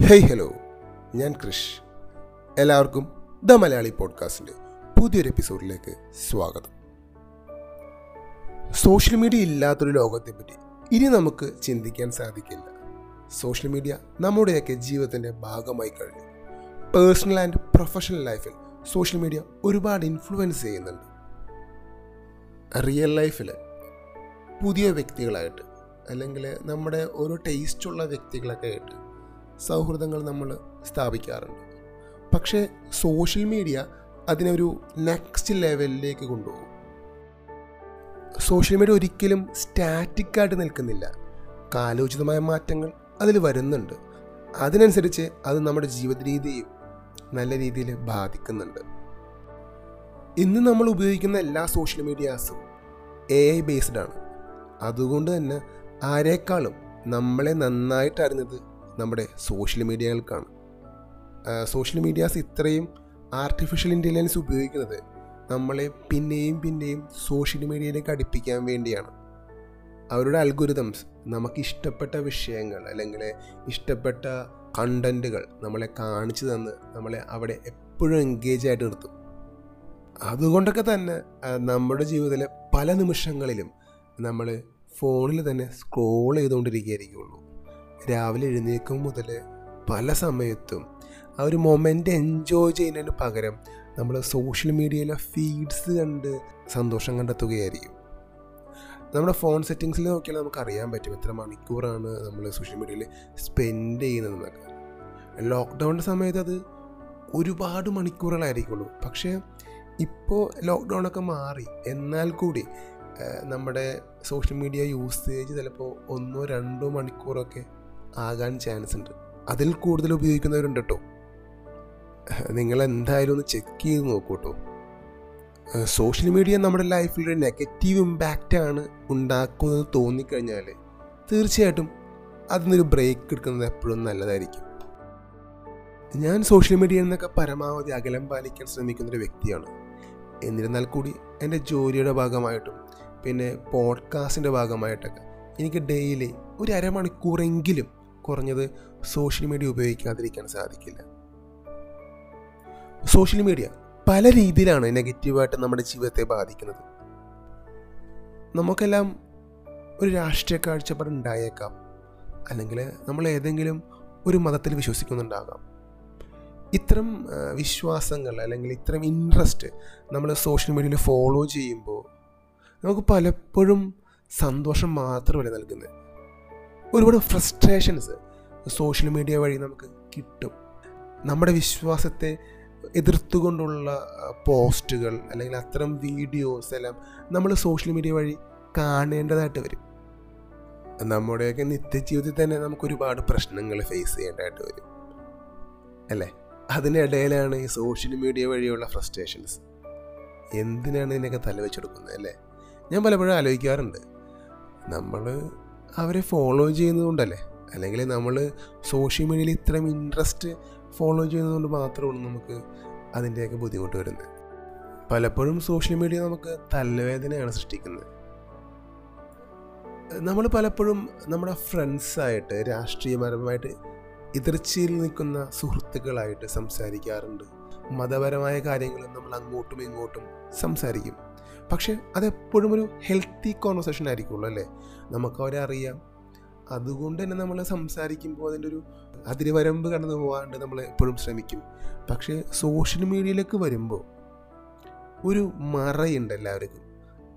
Hey hello ഞാൻ ക്രിഷ് എല്ലാവർക്കും the Malayali പോഡ്കാസ്റ്റിന്റെ പുതിയൊരു എപ്പിസോഡിലേക്ക് സ്വാഗതം. സോഷ്യൽ മീഡിയ ഇല്ലാത്തൊരു ലോകത്തെപ്പറ്റി ഇനി നമുക്ക് ചിന്തിക്കാൻ സാധിക്കില്ല. സോഷ്യൽ മീഡിയ നമ്മുടെയൊക്കെ ജീവിതത്തിന്റെ ഭാഗമായി കഴിഞ്ഞു. പേഴ്സണൽ ആൻഡ് പ്രൊഫഷണൽ ലൈഫിൽ സോഷ്യൽ മീഡിയ ഒരുപാട് ഇൻഫ്ലുവൻസ് ചെയ്യുന്നുണ്ട്. റിയൽ ലൈഫിൽ പുതിയ വ്യക്തികളായിട്ട് അല്ലെങ്കിൽ നമ്മുടെ ഓരോ ടേസ്റ്റുള്ള വ്യക്തികളൊക്കെ ആയിട്ട് സൗഹൃദങ്ങൾ നമ്മൾ സ്ഥാപിക്കാറുണ്ട്. പക്ഷേ സോഷ്യൽ മീഡിയ അതിനെ ഒരു നെക്സ്റ്റ് ലെവലിലേക്ക് കൊണ്ടുപോകും. സോഷ്യൽ മീഡിയ ഒരിക്കലും സ്റ്റാറ്റിക്കായിട്ട് നിൽക്കുന്നില്ല. കാലോചിതമായ മാറ്റങ്ങൾ അതിൽ വരുന്നുണ്ട്. അതിനനുസരിച്ച് അത് നമ്മുടെ ജീവിത രീതിയും നല്ല രീതിയിൽ ബാധിക്കുന്നുണ്ട്. ഇന്ന് നമ്മൾ ഉപയോഗിക്കുന്ന എല്ലാ സോഷ്യൽ മീഡിയാസും എ ഐ ബേസ്ഡ് ആണ്. അതുകൊണ്ട് തന്നെ ആരേക്കാളും നമ്മളെ നന്നായിട്ട് അറിഞ്ഞത് നമ്മുടെ സോഷ്യൽ മീഡിയകൾക്കാണ്. സോഷ്യൽ മീഡിയാസ് ഇത്രയും ആർട്ടിഫിഷ്യൽ ഇന്റലിജൻസ് ഉപയോഗിക്കുന്നത് നമ്മളെ പിന്നെയും പിന്നെയും സോഷ്യൽ മീഡിയയിലേക്ക് അടുപ്പിക്കാൻ വേണ്ടിയാണ്. അവരുടെ അൽഗുരിതംസ് നമുക്ക് ഇഷ്ടപ്പെട്ട വിഷയങ്ങൾ അല്ലെങ്കിൽ ഇഷ്ടപ്പെട്ട കണ്ടന്റുകൾ നമ്മളെ കാണിച്ചു തന്ന് നമ്മളെ അവിടെ എപ്പോഴും എൻഗേജ് ആയിട്ട് നിർത്തും. അതുകൊണ്ടൊക്കെ തന്നെ നമ്മുടെ ജീവിതത്തിലെ പല നിമിഷങ്ങളിലും നമ്മൾ ഫോണിൽ തന്നെ സ്ക്രോൾ ചെയ്തുകൊണ്ടിരിക്കുകയായിരിക്കുള്ളൂ. രാവിലെ എഴുന്നേക്കും മുതൽ പല സമയത്തും ആ ഒരു മൊമെന്റ് എൻജോയ് ചെയ്യുന്നതിന് പകരം നമ്മൾ സോഷ്യൽ മീഡിയയിലെ ഫീഡ്സ് കണ്ട് സന്തോഷം കണ്ടെത്തുകയായിരിക്കും. നമ്മുടെ ഫോൺ സെറ്റിങ്സിൽ നോക്കിയാൽ നമുക്ക് അറിയാൻ പറ്റും എത്ര മണിക്കൂറാണ് നമ്മൾ സോഷ്യൽ മീഡിയയിൽ സ്പെൻഡ് ചെയ്യുന്നതെന്നൊക്കെ. ലോക്ക്ഡൗണിന്റെ സമയത്ത് അത് ഒരുപാട് മണിക്കൂറുകളായിരിക്കുള്ളൂ. പക്ഷേ ഇപ്പോൾ ലോക്ക്ഡൗണൊക്കെ മാറി. എന്നാൽ കൂടി നമ്മുടെ സോഷ്യൽ മീഡിയ യൂസേജ് ചിലപ്പോൾ ഒന്നോ രണ്ടോ മണിക്കൂറൊക്കെ ആകാൻ ചാൻസ് ഉണ്ട്. അതിൽ കൂടുതൽ ഉപയോഗിക്കുന്നവരുണ്ട് കേട്ടോ നിങ്ങൾ എന്തായാലും ഒന്ന് ചെക്ക് ചെയ്ത് നോക്കൂ കേട്ടോ സോഷ്യൽ മീഡിയ നമ്മുടെ ലൈഫിൽ ഒരു നെഗറ്റീവ് ഇമ്പാക്റ്റാണ് ഉണ്ടാക്കുന്നത് തോന്നിക്കഴിഞ്ഞാൽ തീർച്ചയായിട്ടും അതിനൊരു ബ്രേക്ക് എടുക്കുന്നത് എപ്പോഴും നല്ലതായിരിക്കും. ഞാൻ സോഷ്യൽ മീഡിയയിൽ നിന്നൊക്കെ പരമാവധി അകലം പാലിക്കാൻ ശ്രമിക്കുന്ന ഒരു വ്യക്തിയാണ്. എന്നിരുന്നാൽ കൂടി എന്റെ ജോലിയുടെ ഭാഗമായിട്ടും പിന്നെ പോഡ്കാസ്റ്റിന്റെ ഭാഗമായിട്ടൊക്കെ എനിക്ക് ഡെയിലി ഒരു അരമണിക്കൂറെങ്കിലും കുറഞ്ഞത് സോഷ്യൽ മീഡിയ ഉപയോഗിക്കാതിരിക്കാൻ സാധിക്കില്ല. സോഷ്യൽ മീഡിയ പല രീതിയിലാണ് നെഗറ്റീവായിട്ട് നമ്മുടെ ജീവിതത്തെ ബാധിക്കുന്നത്. നമുക്കെല്ലാം ഒരു രാഷ്ട്രീയ കാഴ്ചപ്പാട് ഉണ്ടായേക്കാം. അല്ലെങ്കിൽ നമ്മൾ ഏതെങ്കിലും ഒരു മതത്തിൽ വിശ്വസിക്കുന്നുണ്ടാകാം. ഇത്തരം വിശ്വാസങ്ങൾ അല്ലെങ്കിൽ ഇത്തരം ഇൻട്രസ്റ്റ് നമ്മൾ സോഷ്യൽ മീഡിയയിൽ ഫോളോ ചെയ്യുമ്പോൾ നമുക്ക് പലപ്പോഴും സന്തോഷം മാത്രമല്ല നൽകുന്നത്. ഒരുപാട് ഫ്രസ്ട്രേഷൻസ് സോഷ്യൽ മീഡിയ വഴി നമുക്ക് കിട്ടും. നമ്മുടെ വിശ്വാസത്തെ എതിർത്തുകൊണ്ടുള്ള പോസ്റ്റുകൾ അല്ലെങ്കിൽ അത്തരം വീഡിയോസ് എല്ലാം നമ്മൾ സോഷ്യൽ മീഡിയ വഴി കാണേണ്ടതായിട്ട് വരും. നമ്മുടെയൊക്കെ നിത്യജീവിതത്തിൽ തന്നെ നമുക്ക് ഒരുപാട് പ്രശ്നങ്ങൾ ഫേസ് ചെയ്യേണ്ടതായിട്ട് വരും. അല്ലേ? അതിനിടയിലാണ് ഈ സോഷ്യൽ മീഡിയ വഴിയുള്ള ഫ്രസ്ട്രേഷൻസ് എന്തിനാണ് ഇതിനൊക്കെ തലവെച്ചെടുക്കുന്നത് അല്ലേ? ഞാൻ പലപ്പോഴും ആലോചിക്കാറുണ്ട്. നമ്മൾ അവരെ ഫോളോ ചെയ്യുന്നതുകൊണ്ടല്ലേ? അല്ലെങ്കിൽ നമ്മൾ സോഷ്യൽ മീഡിയയിൽ ഇത്രയും ഇൻട്രസ്റ്റ് ഫോളോ ചെയ്യുന്നതുകൊണ്ട് മാത്രമാണ് നമുക്ക് അതിന്റെയൊക്കെ ബുദ്ധിമുട്ട് വരുന്നത്. പലപ്പോഴും സോഷ്യൽ മീഡിയ നമുക്ക് തലവേദനയാണ് സൃഷ്ടിക്കുന്നത്. നമ്മൾ പലപ്പോഴും നമ്മുടെ ഫ്രണ്ട്സായിട്ട് രാഷ്ട്രീയപരമായിട്ട് എതിർച്ചയിൽ നിൽക്കുന്ന സുഹൃത്തുക്കളായിട്ട് സംസാരിക്കാറുണ്ട്. മതപരമായ കാര്യങ്ങളും നമ്മൾ അങ്ങോട്ടും ഇങ്ങോട്ടും സംസാരിക്കും. പക്ഷെ അതെപ്പോഴും ഒരു ഹെൽത്തി കോൺവെർസേഷൻ ആയിരിക്കുള്ളൂ അല്ലേ? നമുക്ക് അവരെ അറിയാം. അതുകൊണ്ട് തന്നെ നമ്മൾ സംസാരിക്കുമ്പോൾ അതിന്റെ ഒരു അതിരുവരമ്പ് കടന്നു പോകാണ്ട് നമ്മൾ എപ്പോഴും ശ്രമിക്കും. പക്ഷേ സോഷ്യൽ മീഡിയയിലേക്ക് വരുമ്പോൾ ഒരു മറയുണ്ട് എല്ലാവർക്കും.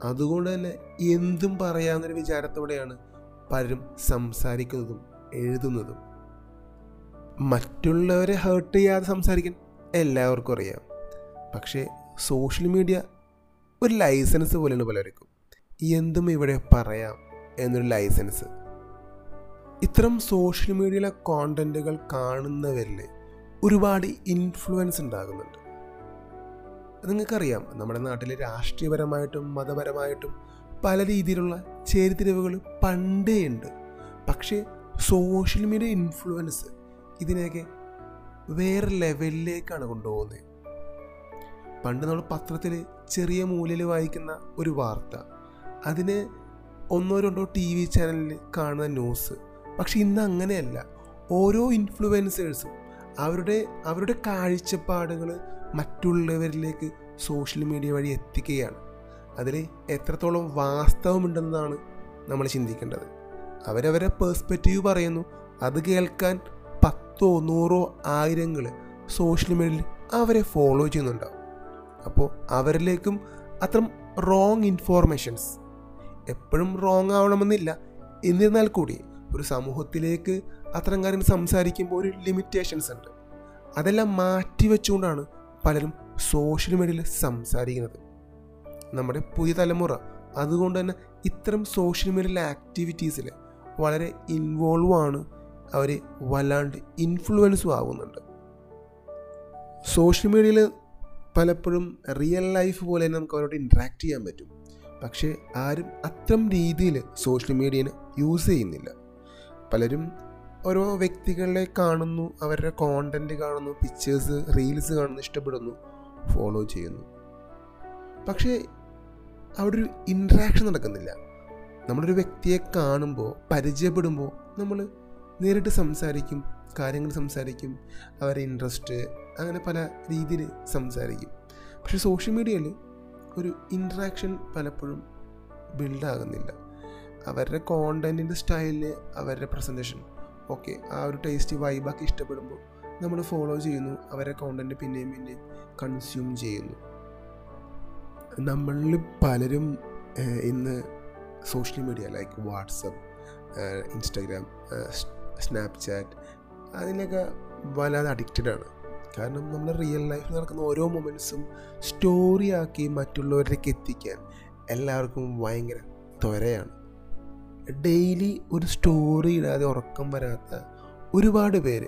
അതുകൊണ്ട് തന്നെ എന്തും പറയാമെന്നൊരു വിചാരത്തോടെയാണ് പലരും സംസാരിക്കുന്നതും എഴുതുന്നതും. മറ്റുള്ളവരെ ഹേർട്ട് ചെയ്യാതെ സംസാരിക്കാൻ എല്ലാവർക്കും അറിയാം. പക്ഷേ സോഷ്യൽ മീഡിയ ഒരു ലൈസൻസ് പോലെയാണ് പലർക്കും. എന്തും ഇവിടെ പറയാം എന്നൊരു ലൈസൻസ്. ഇത്തരം സോഷ്യൽ മീഡിയയിലെ കോണ്ടന്റുകൾ കാണുന്നവരിൽ ഒരുപാട് ഇൻഫ്ലുവൻസ് ഉണ്ടാകുന്നുണ്ട്. നിങ്ങൾക്കറിയാം നമ്മുടെ നാട്ടിൽ രാഷ്ട്രീയപരമായിട്ടും മതപരമായിട്ടും പല രീതിയിലുള്ള ചേരിതിരിവുകൾ പണ്ടേ ഉണ്ട്. പക്ഷേ സോഷ്യൽ മീഡിയ ഇൻഫ്ലുവൻസ് ഇതിനെയൊക്കെ വേറെ ലെവലിലേക്കാണ് കൊണ്ടുപോകുന്നത്. പണ്ട് നമ്മൾ പത്രത്തിൽ ചെറിയ മൂലയിൽ വായിക്കുന്ന ഒരു വാർത്ത. അതിന് ഒന്നോ രണ്ടോ ടി വി ചാനലിൽ കാണുന്ന ന്യൂസ്. പക്ഷെ ഇന്ന് അങ്ങനെയല്ല. ഓരോ ഇൻഫ്ലുവൻസേഴ്സും അവരുടെ അവരുടെ കാഴ്ചപ്പാടുകൾ മറ്റുള്ളവരിലേക്ക് സോഷ്യൽ മീഡിയ വഴി എത്തിക്കുകയാണ്. അതിൽ എത്രത്തോളം വാസ്തവമുണ്ടെന്നാണ് നമ്മൾ ചിന്തിക്കേണ്ടത്. അവരവരെ പേഴ്സ്പെക്റ്റീവ് പറയുന്നു. അത് കേൾക്കാൻ പത്തോ നൂറോ ആയിരങ്ങൾ സോഷ്യൽ മീഡിയയിൽ അവരെ ഫോളോ ചെയ്യുന്നുണ്ടാവും. അപ്പോൾ അവരിലേക്കും അത്തരം റോങ് ഇൻഫോർമേഷൻസ് എപ്പോഴും റോങ് ആവണമെന്നില്ല. എന്നിരുന്നാൽ കൂടി ഒരു സമൂഹത്തിലേക്ക് അത്തരം കാര്യങ്ങൾ സംസാരിക്കുമ്പോൾ ഒരു ലിമിറ്റേഷൻസ് ഉണ്ട്. അതെല്ലാം മാറ്റി വെച്ചുകൊണ്ടാണ് പലരും സോഷ്യൽ മീഡിയയിൽ സംസാരിക്കുന്നത്. നമ്മുടെ പുതിയ തലമുറ അതുകൊണ്ട് തന്നെ ഇത്തരം സോഷ്യൽ മീഡിയയിലെ ആക്ടിവിറ്റീസിൽ വളരെ ഇൻവോൾവ് ആണ്. അവർ വല്ലാണ്ട് ഇൻഫ്ലുവൻസും ആവുന്നുണ്ട്. സോഷ്യൽ മീഡിയയിൽ പലപ്പോഴും റിയൽ ലൈഫ് പോലെ തന്നെ നമുക്ക് അവരോട് ഇൻട്രാക്ട് ചെയ്യാൻ പറ്റും. പക്ഷേ ആരും അത്തരം രീതിയിൽ സോഷ്യൽ മീഡിയനെ യൂസ് ചെയ്യുന്നില്ല. പലരും ഓരോ വ്യക്തികളെ കാണുന്നു അവരുടെ കോണ്ടന്റ് കാണുന്നു പിക്ചേഴ്സ് റീൽസ് കാണുന്നു ഇഷ്ടപ്പെടുന്നു ഫോളോ ചെയ്യുന്നു. പക്ഷേ അവിടെ ഒരു ഇൻട്രാക്ഷൻ നടക്കുന്നില്ല. നമ്മളൊരു വ്യക്തിയെ കാണുമ്പോൾ പരിചയപ്പെടുമ്പോൾ നമ്മൾ നേരിട്ട് സംസാരിക്കും കാര്യങ്ങൾ സംസാരിക്കും അവരുടെ ഇൻട്രസ്റ്റ് അങ്ങനെ പല രീതിയിൽ സംസാരിക്കും. പക്ഷെ സോഷ്യൽ മീഡിയയിൽ ഒരു ഇൻട്രാക്ഷൻ പലപ്പോഴും ബിൽഡാകുന്നില്ല അവരുടെ കോണ്ടന്റിന്റെ സ്റ്റൈലിൽ അവരുടെ പ്രസന്റേഷൻ ഓക്കെ ആ ഒരു ടേസ്റ്റ് വൈബാക്കി ഇഷ്ടപ്പെടുമ്പോൾ നമ്മൾ ഫോളോ ചെയ്യുന്നു അവരുടെ കോണ്ടന്റ് പിന്നെയും പിന്നെയും കൺസ്യൂം ചെയ്യുന്നു. നമ്മളിൽ പലരും ഇന്ന് social media like WhatsApp Instagram Snapchat അതിനൊക്കെ വല്ലാതെ അഡിക്റ്റഡ് ആണ്. കാരണം നമ്മുടെ റിയൽ ലൈഫിൽ നടക്കുന്ന ഓരോ മൊമെന്റ്സും സ്റ്റോറിയാക്കി മറ്റുള്ളവരിലേക്ക് എത്തിക്കാൻ എല്ലാവർക്കും ഭയങ്കര ത്വരയാണ്. ഡെയിലി ഒരു സ്റ്റോറി ഇടാതെ ഉറക്കം വരാത്ത ഒരുപാട് പേര്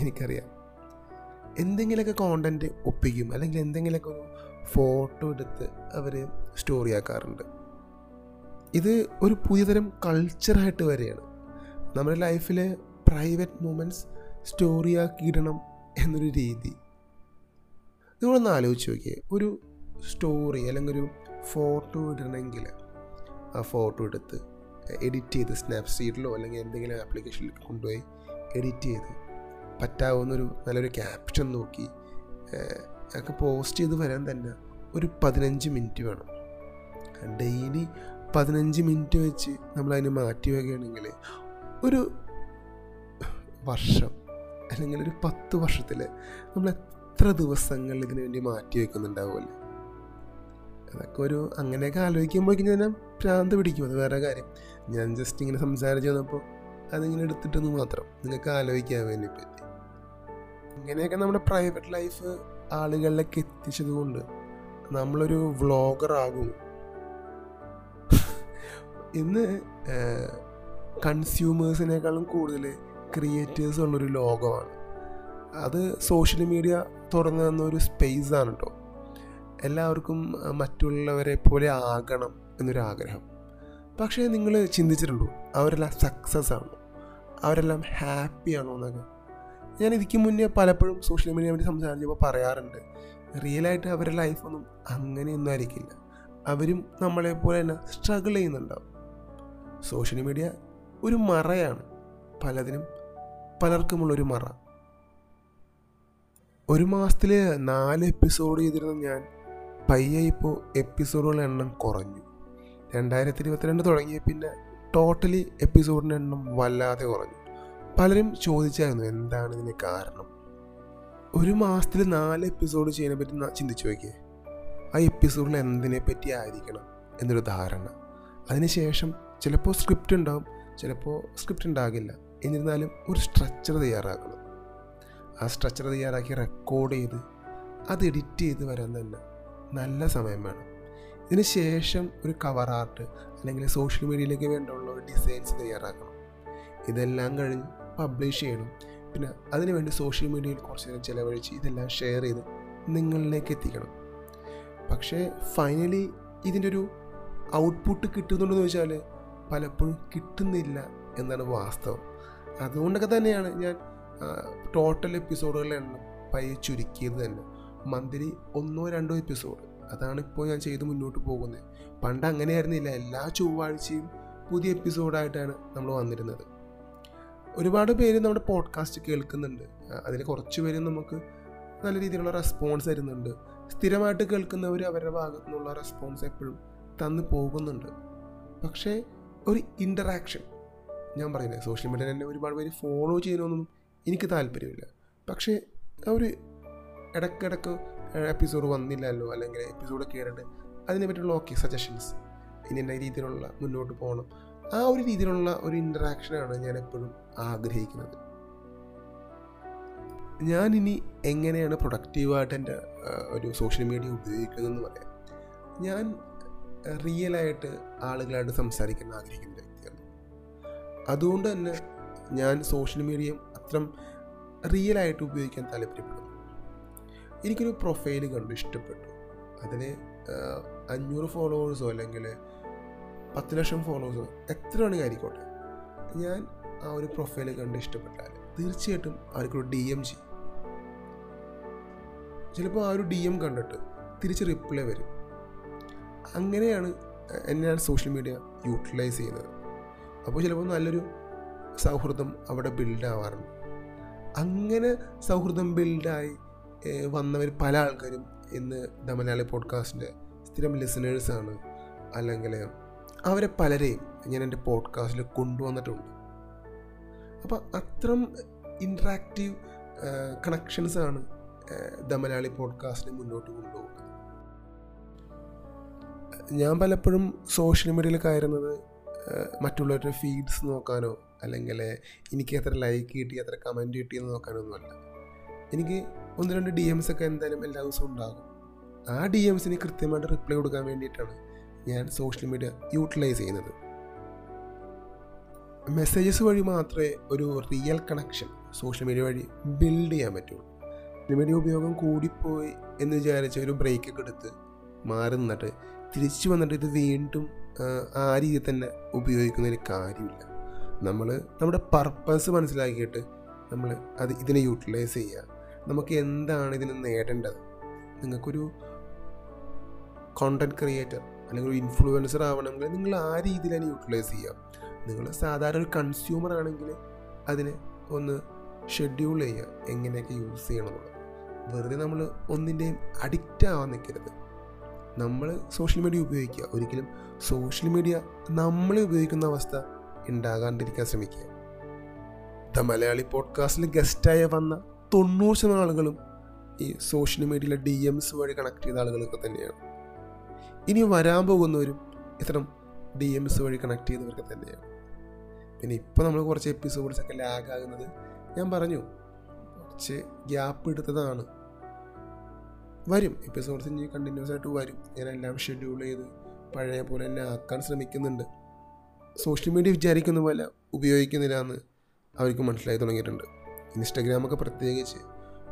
എനിക്കറിയാം. എന്തെങ്കിലുമൊക്കെ കോണ്ടന്റ് ഒപ്പിക്കും അല്ലെങ്കിൽ എന്തെങ്കിലുമൊക്കെ ഒരു ഫോട്ടോ എടുത്ത് അവർ സ്റ്റോറി ആക്കാറുണ്ട്. ഇത് ഒരു പുതിയതരം കൾച്ചറായിട്ട് വരികയാണ്. നമ്മുടെ ലൈഫിലെ പ്രൈവറ്റ് മൂമെന്റ്സ് സ്റ്റോറി ആക്കിയിടണം എന്നൊരു രീതി. നിങ്ങളൊന്ന് ആലോചിച്ച് നോക്കിയേ. ഒരു സ്റ്റോറി അല്ലെങ്കിൽ ഒരു ഫോട്ടോ ഇടണമെങ്കിൽ ആ ഫോട്ടോ എടുത്ത് എഡിറ്റ് ചെയ്ത് സ്നാപ്സീഡിലോ അല്ലെങ്കിൽ എന്തെങ്കിലും ആപ്ലിക്കേഷനിൽ കൊണ്ടുപോയി എഡിറ്റ് ചെയ്ത് പറ്റാവുന്നൊരു നല്ലൊരു ക്യാപ്ഷൻ നോക്കി ഒക്കെ പോസ്റ്റ് ചെയ്ത് വരാൻ തന്നെ ഒരു പതിനഞ്ച് മിനിറ്റ് വേണം. ഡെയിലി പതിനഞ്ച് മിനിറ്റ് വെച്ച് നമ്മൾ അതിന് മാറ്റി വയ്ക്കുകയാണെങ്കിൽ ഒരു വർഷം അല്ലെങ്കിൽ ഒരു പത്ത് വർഷത്തിൽ നമ്മൾ എത്ര ദിവസങ്ങൾ ഇതിനു വേണ്ടി മാറ്റി വയ്ക്കുന്നുണ്ടാവുമല്ലോ അതൊക്കെ ഒരു അങ്ങനെയൊക്കെ ആലോചിക്കുമ്പോഴേക്കും ഞാൻ ഭ്രാന്ത് പിടിക്കും. അത് വേറെ കാര്യം. ഞാൻ ജസ്റ്റ് ഇങ്ങനെ സംസാരിച്ച് വന്നപ്പോൾ അതിങ്ങനെ എടുത്തിട്ടെന്ന് മാത്രം. നിങ്ങൾക്ക് ആലോചിക്കാൻ വേണ്ടി പറ്റി. ഇങ്ങനെയൊക്കെ നമ്മുടെ പ്രൈവറ്റ് ലൈഫ് ആളുകളിലേക്ക് എത്തിച്ചത് കൊണ്ട് നമ്മളൊരു വ്ളോഗർ ആകും. ഇന്ന് കൺസ്യൂമേഴ്സിനേക്കാളും കൂടുതൽ ക്രിയേറ്റേഴ്സ് ഉള്ളൊരു ലോകമാണ്. അത് സോഷ്യൽ മീഡിയ തുറന്നു സ്പേസ് ആണ് കേട്ടോ എല്ലാവർക്കും മറ്റുള്ളവരെ പോലെ ആകണം എന്നൊരു ആഗ്രഹം. പക്ഷേ നിങ്ങൾ ചിന്തിച്ചിട്ടുണ്ടോ? അവരെല്ലാം സക്സസ് ആണോ? അവരെല്ലാം ഹാപ്പി ആണോ എന്നൊക്കെ? ഞാൻ ഇതിക്ക് മുന്നേ പലപ്പോഴും സോഷ്യൽ മീഡിയ വേണ്ടി സംസാരിച്ചപ്പോൾ പറയാറുണ്ട് റിയലായിട്ട് അവരുടെ ലൈഫൊന്നും അങ്ങനെയൊന്നും ആയിരിക്കില്ല. അവരും നമ്മളെ പോലെ തന്നെ സ്ട്രഗിൾ ചെയ്യുന്നുണ്ടാവും. സോഷ്യൽ മീഡിയ ഒരു മറയാണ്. പലതിനും പലർക്കുമുള്ളൊരു മറ. ഒരു മാസത്തിൽ നാല് എപ്പിസോഡ് ചെയ്തിരുന്ന ഞാൻ പയ്യെ ഇപ്പോൾ എപ്പിസോഡുകളുടെ എണ്ണം കുറഞ്ഞു. രണ്ടായിരത്തി ഇരുപത്തിരണ്ട് തുടങ്ങിയ പിന്നെ ടോട്ടലി എപ്പിസോഡിന്റെ എണ്ണം വല്ലാതെ കുറഞ്ഞു. പലരും ചോദിച്ചായിരുന്നു എന്താണ് ഇതിന് കാരണം? ഒരു മാസത്തിൽ നാല് എപ്പിസോഡ് ചെയ്യുന്നതിനെ പറ്റി ചിന്തിച്ചു നോക്കിയേ. ആ എപ്പിസോഡിൽ എന്തിനെ പറ്റി ആയിരിക്കണം എന്നൊരു ധാരണ. അതിനുശേഷം ചിലപ്പോൾ സ്ക്രിപ്റ്റ് ഉണ്ടാവും ചിലപ്പോൾ സ്ക്രിപ്റ്റ് ഉണ്ടാകില്ല. എന്നിരുന്നാലും ഒരു സ്ട്രക്ചർ തയ്യാറാക്കണം. ആ സ്ട്രക്ചർ തയ്യാറാക്കി റെക്കോർഡ് ചെയ്ത് അത് എഡിറ്റ് ചെയ്ത് വരാൻ തന്നെ നല്ല സമയം വേണം. ഇതിന് ശേഷം ഒരു കവർ ആർട്ട് അല്ലെങ്കിൽ സോഷ്യൽ മീഡിയയിലേക്ക് വേണ്ടുള്ള ഒരു ഡിസൈൻസ് തയ്യാറാക്കണം. ഇതെല്ലാം കഴിഞ്ഞ് പബ്ലിഷ് ചെയ്യണം. പിന്നെ അതിനുവേണ്ടി സോഷ്യൽ മീഡിയയിൽ കുറച്ച് നേരം ചിലവഴിച്ച് ഇതെല്ലാം ഷെയർ ചെയ്ത് നിങ്ങളിലേക്ക് എത്തിക്കണം. പക്ഷേ ഫൈനലി ഇതിന്റെ ഒരു ഔട്ട്പുട്ട് കിട്ടുന്നുണ്ടെന്ന് ചോദിച്ചാൽ പലപ്പോഴും കിട്ടുന്നില്ല എന്നാണ് വാസ്തവം. അതുകൊണ്ടൊക്കെ തന്നെയാണ് ഞാൻ ടോട്ടൽ എപ്പിസോഡുകളുടെ എണ്ണം പയ്യെ ചുരുക്കിയത് തന്നെ. മന്ത്ലി ഒന്നോ രണ്ടോ എപ്പിസോഡ് അതാണ് ഇപ്പോൾ ഞാൻ ചെയ്ത് മുന്നോട്ട് പോകുന്നത്. പണ്ട് അങ്ങനെയായിരുന്നില്ല. എല്ലാ ചൊവ്വാഴ്ചയും പുതിയ എപ്പിസോഡായിട്ടാണ് നമ്മൾ വന്നിരുന്നത്. ഒരുപാട് പേര് നമ്മുടെ പോഡ്കാസ്റ്റ് കേൾക്കുന്നുണ്ട്. അതിൽ കുറച്ച് പേര് നമുക്ക് നല്ല രീതിയിലുള്ള റെസ്പോൺസ് തരുന്നുണ്ട്. സ്ഥിരമായിട്ട് കേൾക്കുന്നവർ അവരുടെ ഭാഗത്തു നിന്നുള്ള റെസ്പോൺസ് എപ്പോഴും തന്നു പോകുന്നുണ്ട്. പക്ഷേ ഒരു ഇന്ററാക്ഷൻ ഞാൻ പറയുന്നത് സോഷ്യൽ മീഡിയയിൽ തന്നെ ഒരുപാട് പേര് ഫോളോ ചെയ്യണമെന്നൊന്നും എനിക്ക് താല്പര്യമില്ല. പക്ഷേ ആ ഒരു ഇടയ്ക്കിടയ്ക്ക് എപ്പിസോഡ് വന്നില്ലല്ലോ അല്ലെങ്കിൽ എപ്പിസോഡ് കയറിയിട്ട് അതിനെ പറ്റിയുള്ള ഓക്കെ സജഷൻസ് ഇനി എന്ന രീതിയിലുള്ള മുന്നോട്ട് പോകണം. ആ ഒരു രീതിയിലുള്ള ഒരു ഇന്ററാക്ഷനാണ് ഞാൻ എപ്പോഴും ആഗ്രഹിക്കുന്നത്. ഞാൻ ഇനി എങ്ങനെയാണ് പ്രൊഡക്റ്റീവായിട്ട് എന്റെ ഒരു സോഷ്യൽ മീഡിയ ഉപയോഗിക്കുന്നതെന്ന് പറയാം. ഞാൻ റിയലായിട്ട് ആളുകളായിട്ട് സംസാരിക്കാൻ ആഗ്രഹിക്കുന്ന വ്യക്തിയാണ് അതുകൊണ്ട് തന്നെ ഞാൻ സോഷ്യൽ മീഡിയ അത്രം റിയലായിട്ട് ഉപയോഗിക്കാൻ താല്പര്യപ്പെടുന്നു. എനിക്കൊരു പ്രൊഫൈൽ കണ്ടു ഇഷ്ടപ്പെട്ടു. അതിന് അഞ്ഞൂറ് ഫോളോവേഴ്സോ അല്ലെങ്കിൽ പത്ത് ലക്ഷം ഫോളോവേഴ്സോ എത്ര വേണമെങ്കിൽ ആയിക്കോട്ടെ ഞാൻ ആ ഒരു പ്രൊഫൈൽ കണ്ട് ഇഷ്ടപ്പെട്ടാൽ തീർച്ചയായിട്ടും അവർക്കൊരു ഡി എം ചെയ്യും. ചിലപ്പോൾ ആ ഒരു ഡി എം കണ്ടിട്ട് തിരിച്ച് റിപ്ലൈ വരും. അങ്ങനെയാണ് എന്നെയാണ് സോഷ്യൽ മീഡിയ യൂട്ടിലൈസ് ചെയ്യുന്നത്. അപ്പോൾ ചിലപ്പോൾ നല്ലൊരു സൗഹൃദം അവിടെ ബിൽഡാവാറുണ്ട് അങ്ങനെ സൗഹൃദം ബിൽഡായി വന്നവർ പല ആൾക്കാരും ഇന്ന് ദ മലയാളി പോഡ്കാസ്റ്റിന്റെ സ്ഥിരം ലിസണേഴ്സാണ് അല്ലെങ്കിൽ അവരെ പലരെയും ഞാൻ എന്റെ പോഡ്കാസ്റ്റിൽ കൊണ്ടുവന്നിട്ടുണ്ട്. അപ്പോൾ അത്രം ഇൻട്രാക്റ്റീവ് കണക്ഷൻസാണ് ദ മലയാളി പോഡ്കാസ്റ്റിനെ മുന്നോട്ട് കൊണ്ടുപോകുന്നത്. ഞാൻ പലപ്പോഴും സോഷ്യൽ മീഡിയയിൽ കയറുന്നത് മറ്റുള്ളവരുടെ ഫീഡ്സ് നോക്കാനോ അല്ലെങ്കിൽ എനിക്ക് എത്ര ലൈക്ക് കിട്ടി എത്ര കമന്റ് കിട്ടിയെന്ന് നോക്കാനൊന്നുമല്ല എനിക്ക് ഒന്ന് രണ്ട് ഡി എംസ് ഒക്കെ എന്തായാലും എല്ലാ ദിവസവും ഉണ്ടാകും. ആ ഡി എംസിന് കൃത്യമായിട്ട് റിപ്ലൈ കൊടുക്കാൻ വേണ്ടിയിട്ടാണ് ഞാൻ സോഷ്യൽ മീഡിയ യൂട്ടിലൈസ് ചെയ്യുന്നത്. മെസ്സേജസ് വഴി മാത്രമേ ഒരു റിയൽ കണക്ഷൻ സോഷ്യൽ മീഡിയ വഴി ബിൽഡ് ചെയ്യാൻ പറ്റുള്ളൂ. മീഡിയ ഉപയോഗം കൂടിപ്പോയി എന്ന് വിചാരിച്ച ഒരു ബ്രേക്കൊക്കെ എടുത്ത് മാറി നിന്നിട്ട് തിരിച്ചു വന്നിട്ട് ഇത് വീണ്ടും ആ രീതിയിൽ തന്നെ ഉപയോഗിക്കുന്നതിന് കാര്യമില്ല. നമ്മൾ നമ്മുടെ പർപ്പസ് മനസ്സിലാക്കിയിട്ട് നമ്മൾ അത് ഇതിനെ യൂട്ടിലൈസ് ചെയ്യുക. നമുക്ക് എന്താണ് ഇതിന് നേടേണ്ടത്? നിങ്ങൾക്കൊരു കോണ്ടന്റ് ക്രിയേറ്റർ അല്ലെങ്കിൽ ഒരു ഇൻഫ്ലുവൻസർ ആവണമെങ്കിൽ നിങ്ങൾ ആ രീതിയിലാണ് യൂട്ടിലൈസ് ചെയ്യുക. നിങ്ങൾ സാധാരണ ഒരു കൺസ്യൂമർ ആണെങ്കിൽ അതിനെ ഒന്ന് ഷെഡ്യൂൾ ചെയ്യുക. എങ്ങനെയൊക്കെ യൂസ് ചെയ്യണമെന്നുള്ളത് വെറുതെ നമ്മൾ ഒന്നിന്റെയും അഡിക്റ്റ് ആവാൻ നിൽക്കരുത്. നമ്മൾ സോഷ്യൽ മീഡിയ ഉപയോഗിക്കുക. ഒരിക്കലും സോഷ്യൽ മീഡിയ നമ്മൾ ഉപയോഗിക്കുന്ന അവസ്ഥ ഉണ്ടാകാണ്ടിരിക്കാൻ ശ്രമിക്കുക. ദ മലയാളി പോഡ്കാസ്റ്റിൽ ഗസ്റ്റായി വന്ന തൊണ്ണൂറ് ശതമാനം ആളുകളും ഈ സോഷ്യൽ മീഡിയയിലെ ഡി എംസ് വഴി കണക്ട് ചെയ്ത ആളുകളൊക്കെ തന്നെയാണ്. ഇനി വരാൻ പോകുന്നവരും ഇത്തരം ഡി എംസ് വഴി കണക്ട് ചെയ്തവർക്ക് തന്നെയാണ്. പിന്നെ ഇപ്പോൾ നമ്മൾ കുറച്ച് എപ്പിസോഡ്സൊക്കെ ലാഗ് ആകുന്നത് ഞാൻ പറഞ്ഞു. കുറച്ച് ഗ്യാപ്പ് എടുത്തതാണ്. വരും. എപ്പിസോഡ്സ് ഇനി കണ്ടിന്യൂസ് ആയിട്ട് വരും. ഞാൻ എല്ലാം ഷെഡ്യൂൾ ചെയ്ത് പഴയ പോലെ തന്നെ ആക്കാൻ ശ്രമിക്കുന്നുണ്ട്. സോഷ്യൽ മീഡിയ വിചാരിക്കുന്ന പോലെ ഉപയോഗിക്കുന്നില്ല എന്ന് അവർക്ക് മനസ്സിലായി തുടങ്ങിയിട്ടുണ്ട്. ഇൻസ്റ്റാഗ്രാമൊക്കെ പ്രത്യേകിച്ച്.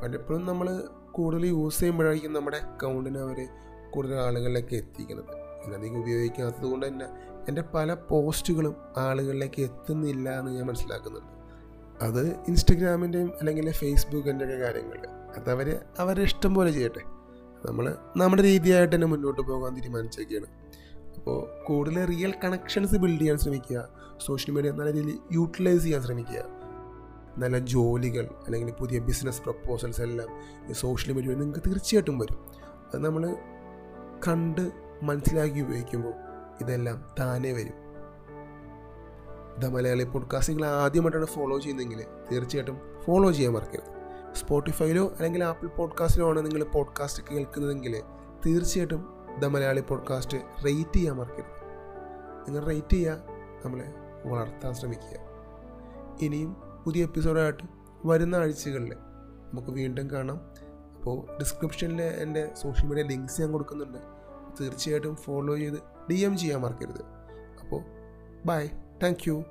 പലപ്പോഴും നമ്മൾ കൂടുതൽ യൂസ് ചെയ്യുമ്പോഴായിരിക്കും നമ്മുടെ അക്കൗണ്ടിനെ അവർ കൂടുതൽ ആളുകളിലേക്ക് എത്തിക്കുന്നത്. അധികം ഉപയോഗിക്കാത്തത് കൊണ്ട് തന്നെ എന്റെ പല പോസ്റ്റുകളും ആളുകളിലേക്ക് എത്തുന്നില്ല എന്ന് ഞാൻ മനസ്സിലാക്കുന്നുണ്ട്. അത് ഇൻസ്റ്റഗ്രാമിന്റെയും അല്ലെങ്കിൽ ഫേസ്ബുക്കിന്റെ ഒക്കെ കാര്യങ്ങൾ. അതവർ അവരുടെ ഇഷ്ടം പോലെ ചെയ്യട്ടെ. നമ്മൾ നമ്മുടെ രീതിയായിട്ട് തന്നെ മുന്നോട്ട് പോകാൻ തീരുമാനിച്ചൊക്കെയാണ് അപ്പോൾ കൂടുതൽ റിയൽ കണക്ഷൻസ് ബിൽഡ് ചെയ്യാൻ ശ്രമിക്കുക. സോഷ്യൽ മീഡിയ നല്ല രീതിയിൽ യൂട്ടിലൈസ് ചെയ്യാൻ ശ്രമിക്കുക. നല്ല ജോലികൾ അല്ലെങ്കിൽ പുതിയ ബിസിനസ് പ്രപ്പോസൽസ് എല്ലാം ഈ സോഷ്യൽ മീഡിയ വഴി നിങ്ങൾക്ക് തീർച്ചയായിട്ടും വരും. അത് നമ്മൾ കണ്ട് മനസ്സിലാക്കി ഉപയോഗിക്കുമ്പോൾ ഇതെല്ലാം താനേ വരും. ദ മലയാളി പോഡ്കാസ്റ്റ് നിങ്ങൾ ആദ്യമായിട്ടാണ് ഫോളോ ചെയ്യുന്നതെങ്കിൽ തീർച്ചയായിട്ടും ഫോളോ ചെയ്യാൻ മറക്കരുത്. സ്പോട്ടിഫൈയിലോ അല്ലെങ്കിൽ ആപ്പിൾ പോഡ്കാസ്റ്റിലോ ആണ് നിങ്ങൾ പോഡ്കാസ്റ്റ് കേൾക്കുന്നതെങ്കിൽ തീർച്ചയായിട്ടും ദ മലയാളി പോഡ്കാസ്റ്റ് റേറ്റ് ചെയ്യാൻ മറക്കരുത്. നിങ്ങൾ റേറ്റ് ചെയ്യുക നമ്മളെ വളർത്താൻ ശ്രമിക്കുക. ഇനിയും പുതിയ എപ്പിസോഡായിട്ട് വരുന്ന ആഴ്ചകളിൽ നമുക്ക് വീണ്ടും കാണാം. അപ്പോൾ ഡിസ്ക്രിപ്ഷനിൽ എന്റെ സോഷ്യൽ മീഡിയ ലിങ്ക്സ് ഞാൻ കൊടുക്കുന്നുണ്ട്. തീർച്ചയായിട്ടും ഫോളോ ചെയ്ത് ഡി എം ചെയ്യാൻ മറക്കരുത്. അപ്പോൾ ബൈ താങ്ക് യു